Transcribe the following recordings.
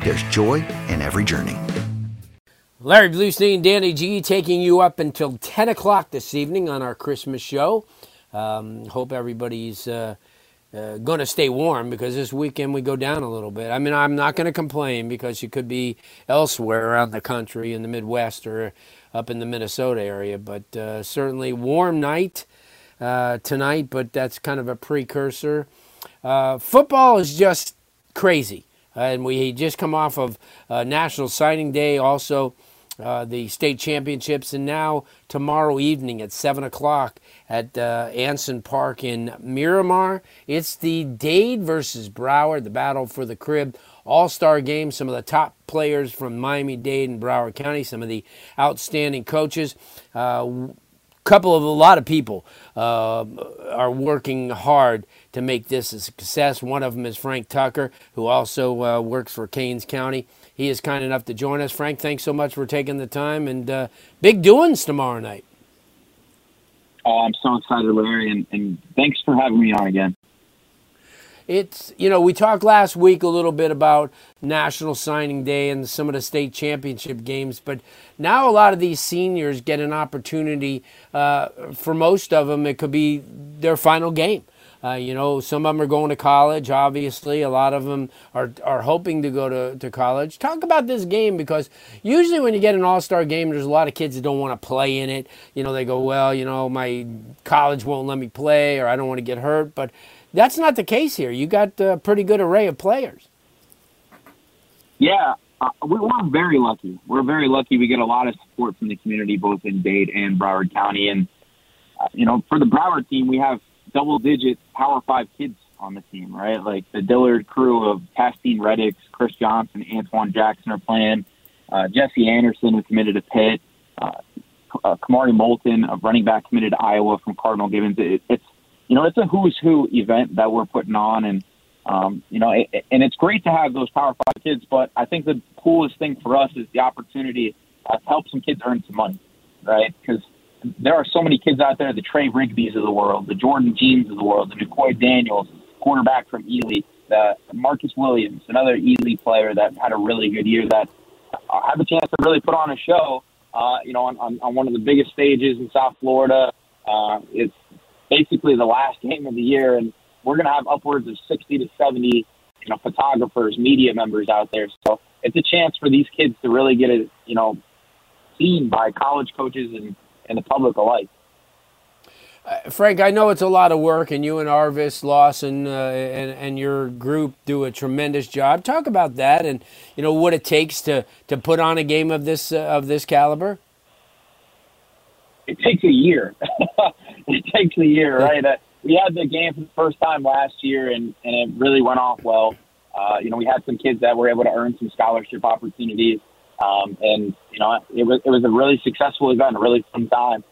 there's joy in every journey. Larry Blustein, Danny G, taking you up until 10 o'clock this evening on our Christmas show. Um, hope everybody's uh, uh, going to stay warm because this weekend we go down a little bit. I mean, I'm not going to complain because you could be elsewhere around the country in the Midwest or up in the Minnesota area, but uh, certainly warm night uh, tonight, but that's kind of a precursor. Uh, football is just crazy. And we just come off of uh, National Signing Day, also uh, the state championships, and now tomorrow evening at 7 o'clock at uh, Ansin Park in Miramar. It's the Dade versus Broward, the battle for the crib. All star game, some of the top players from Miami Dade and Broward County, some of the outstanding coaches. Uh, couple of a lot of people uh, are working hard to make this a success. One of them is Frank Tucker, who also uh, works for Canes County. He is kind enough to join us. Frank, thanks so much for taking the time and uh, big doings tomorrow night. Oh, I'm so excited, Larry, and, and thanks for having me on again. It's, you know, we talked last week a little bit about National Signing Day and some of the state championship games, but now a lot of these seniors get an opportunity. Uh, for most of them, it could be their final game. Uh, you know, some of them are going to college, obviously. A lot of them are, are hoping to go to, to college. Talk about this game because usually when you get an all star game, there's a lot of kids that don't want to play in it. You know, they go, well, you know, my college won't let me play or I don't want to get hurt. But that's not the case here. You got a pretty good array of players. Yeah, uh, we're very lucky. We're very lucky. We get a lot of support from the community, both in Dade and Broward County. And, uh, you know, for the Broward team, we have double digit Power Five kids on the team, right? Like the Dillard crew of Castine Reddicks, Chris Johnson, Antoine Jackson are playing. Uh, Jesse Anderson, who committed to Pitt. Uh, uh, Kamari Moulton, a running back committed to Iowa from Cardinal Gibbons. It, it's you know, it's a who's who event that we're putting on, and um, you know, it, and it's great to have those Power Five kids. But I think the coolest thing for us is the opportunity uh, to help some kids earn some money, right? Because there are so many kids out there, the Trey Rigby's of the world, the Jordan Jeans of the world, the Nicoy Daniels, quarterback from Ely, the Marcus Williams, another Ely player that had a really good year that have a chance to really put on a show, uh, you know, on, on, on one of the biggest stages in South Florida. Uh, it's basically the last game of the year, and we're going to have upwards of 60 to 70, you know, photographers, media members out there. So it's a chance for these kids to really get it, you know, seen by college coaches and and the public alike. Uh, Frank, I know it's a lot of work, and you and Arvis Lawson uh, and, and your group do a tremendous job. Talk about that, and you know what it takes to, to put on a game of this uh, of this caliber. It takes a year. it takes a year, right? Uh, we had the game for the first time last year, and and it really went off well. Uh, you know, we had some kids that were able to earn some scholarship opportunities. Um, and you know, it was it was a really successful event, a really fun time.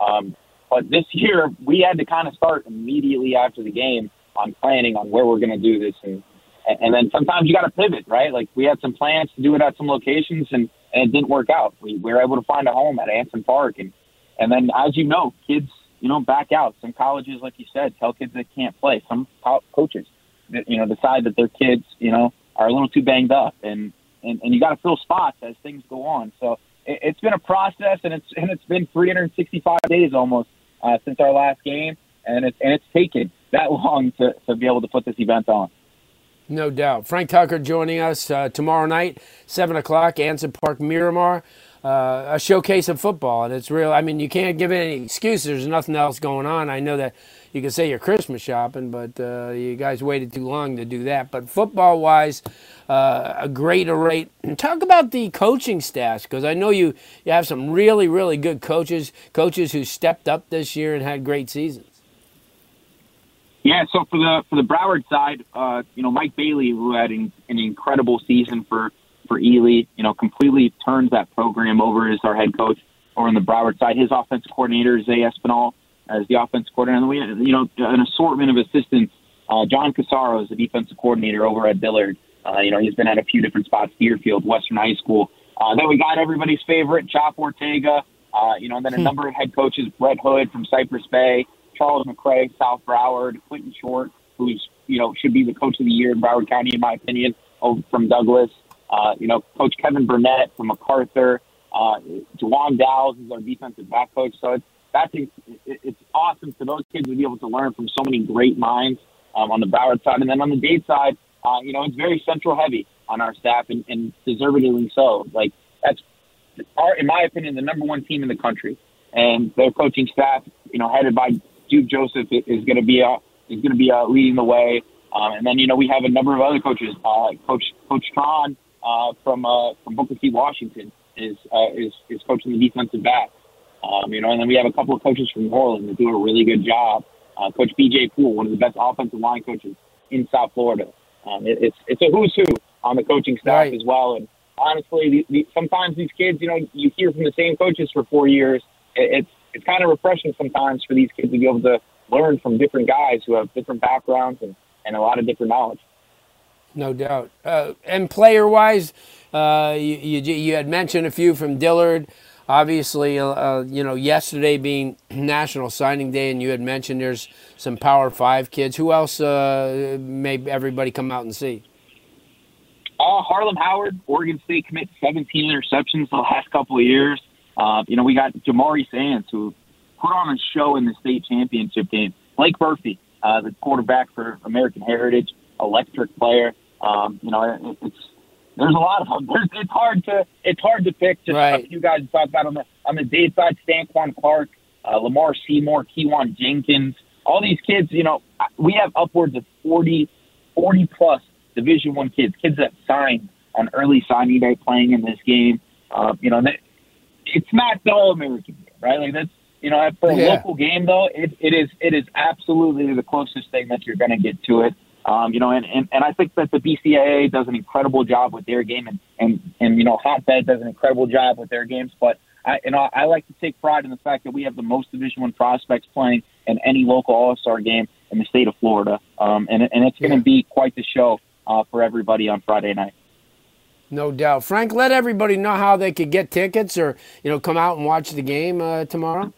Um, but this year, we had to kind of start immediately after the game on planning on where we're going to do this, and and then sometimes you got to pivot, right? Like we had some plans to do it at some locations, and and it didn't work out. We, we were able to find a home at Ansin Park, and and then as you know, kids you know back out. Some colleges, like you said, tell kids they can't play. Some coaches, you know, decide that their kids, you know, are a little too banged up, and and, and you got to fill spots as things go on. So it, it's been a process, and it's and it's been 365 days almost uh, since our last game, and it's and it's taken that long to, to be able to put this event on. No doubt. Frank Tucker joining us uh, tomorrow night, 7 o'clock, Ansin Park, Miramar. Uh, a showcase of football, and it's real. I mean, you can't give any excuses. There's nothing else going on. I know that you can say you're Christmas shopping, but uh, you guys waited too long to do that. But football wise, uh, a great array. And talk about the coaching staff because I know you you have some really really good coaches, coaches who stepped up this year and had great seasons. Yeah, so for the for the Broward side, uh, you know Mike Bailey, who had an, an incredible season for for Ely, you know, completely turns that program over as our head coach. Or on the Broward side, his offensive coordinator Zay Espinal as the offensive coordinator, and we had you know an assortment of assistants. Uh, John Casaro is the defensive coordinator over at Dillard. Uh, you know, he's been at a few different spots, Deerfield, Western High School. Uh, then we got everybody's favorite, Chop Ortega. Uh, you know, and then a hmm. number of head coaches, Brett Hood from Cypress Bay, Charles McCray, South Broward, Quentin Short, who's you know should be the coach of the year in Broward County, in my opinion, over from Douglas. Uh, you know, Coach Kevin Burnett from MacArthur. Uh, Juwan Dowles is our defensive back coach. So it's that's it's awesome for those kids to be able to learn from so many great minds um, on the Broward side, and then on the Dade side, uh, you know, it's very central heavy on our staff, and, and deservedly so. Like that's, our, in my opinion, the number one team in the country, and their coaching staff, you know, headed by Jube Joseph is going to be a is going to be uh, leading the way. Um, and then you know we have a number of other coaches. Uh, Coach Coach Tron uh, from uh, from Booker T. Washington is uh, is is coaching the defensive back. Um, you know, and then we have a couple of coaches from New Orleans that do a really good job. Uh, Coach B.J. Poole, one of the best offensive line coaches in South Florida. Um, it, it's it's a who's who on the coaching staff right. as well. And honestly, the, the, sometimes these kids, you know, you hear from the same coaches for four years. It, it's it's kind of refreshing sometimes for these kids to be able to learn from different guys who have different backgrounds and, and a lot of different knowledge. No doubt. Uh, and player wise, uh, you, you, you, had mentioned a few from Dillard. Obviously, uh, uh, you know, yesterday being National Signing Day, and you had mentioned there's some Power Five kids. Who else uh, may everybody come out and see? Uh, Harlem Howard, Oregon State commit 17 interceptions the last couple of years. Uh, you know, we got Jamari Sands, who put on a show in the state championship game. Blake Murphy, the quarterback for American Heritage, electric player. Um, you know, it, it's there's a lot of them. There's, it's hard to it's hard to pick. Just right. a few guys to talk about on the on the Dade side: Stanquan Clark, uh, Lamar Seymour, Kewan Jenkins. All these kids, you know, we have upwards of 40, 40 plus Division One kids, kids that signed on early signing day playing in this game. Uh, you know, it's not the All American game, right? Like that's you know, for a yeah. local game though, it, it is it is absolutely the closest thing that you're going to get to it. Um, you know, and, and, and I think that the BCAA does an incredible job with their game, and and and you know, Hotbed does an incredible job with their games. But I, you know, I like to take pride in the fact that we have the most Division One prospects playing in any local All Star game in the state of Florida, um, and and it's going to be quite the show uh, for everybody on Friday night. No doubt, Frank. Let everybody know how they could get tickets, or you know, come out and watch the game uh, tomorrow.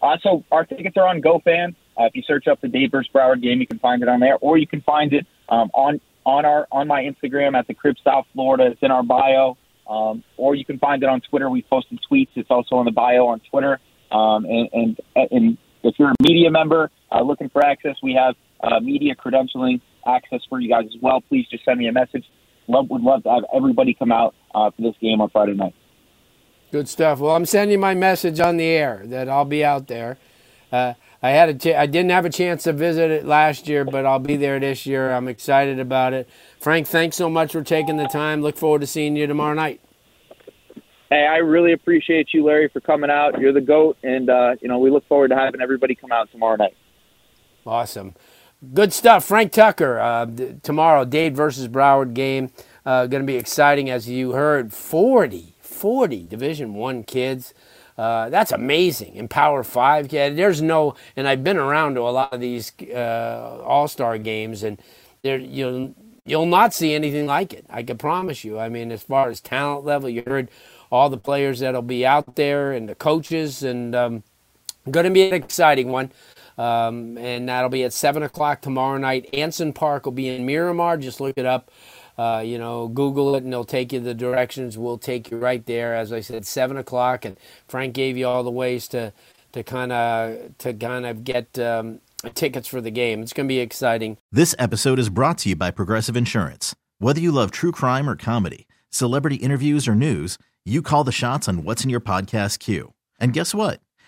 Uh, so our tickets are on GoFan. Uh, if you search up the Dade versus Broward game, you can find it on there, or you can find it um, on on our on my Instagram at the Crib South Florida. It's in our bio, um, or you can find it on Twitter. We posted tweets. It's also in the bio on Twitter. Um, and, and and if you're a media member uh, looking for access, we have uh, media credentialing access for you guys as well. Please just send me a message. Love would love to have everybody come out uh, for this game on Friday night. Good stuff. Well, I'm sending my message on the air that I'll be out there. Uh, I had a ch- I didn't have a chance to visit it last year, but I'll be there this year. I'm excited about it. Frank, thanks so much for taking the time. Look forward to seeing you tomorrow night. Hey, I really appreciate you, Larry, for coming out. You're the goat, and uh, you know we look forward to having everybody come out tomorrow night. Awesome, good stuff. Frank Tucker uh, tomorrow, Dade versus Broward game. Uh, Going to be exciting, as you heard. 40, 40 Division One kids. Uh, that's amazing. In Power Five, yeah, there's no, and I've been around to a lot of these uh, All Star games, and there you'll you'll not see anything like it. I can promise you. I mean, as far as talent level, you heard all the players that'll be out there and the coaches, and um, going to be an exciting one. Um, and that'll be at seven o'clock tomorrow night. Ansin Park will be in Miramar. Just look it up. Uh, you know, Google it and it'll take you the directions. We'll take you right there. As I said, seven o'clock, and Frank gave you all the ways to to kind of to kind of get um, tickets for the game. It's going to be exciting. This episode is brought to you by Progressive Insurance. Whether you love true crime or comedy, celebrity interviews or news, you call the shots on what's in your podcast queue. And guess what?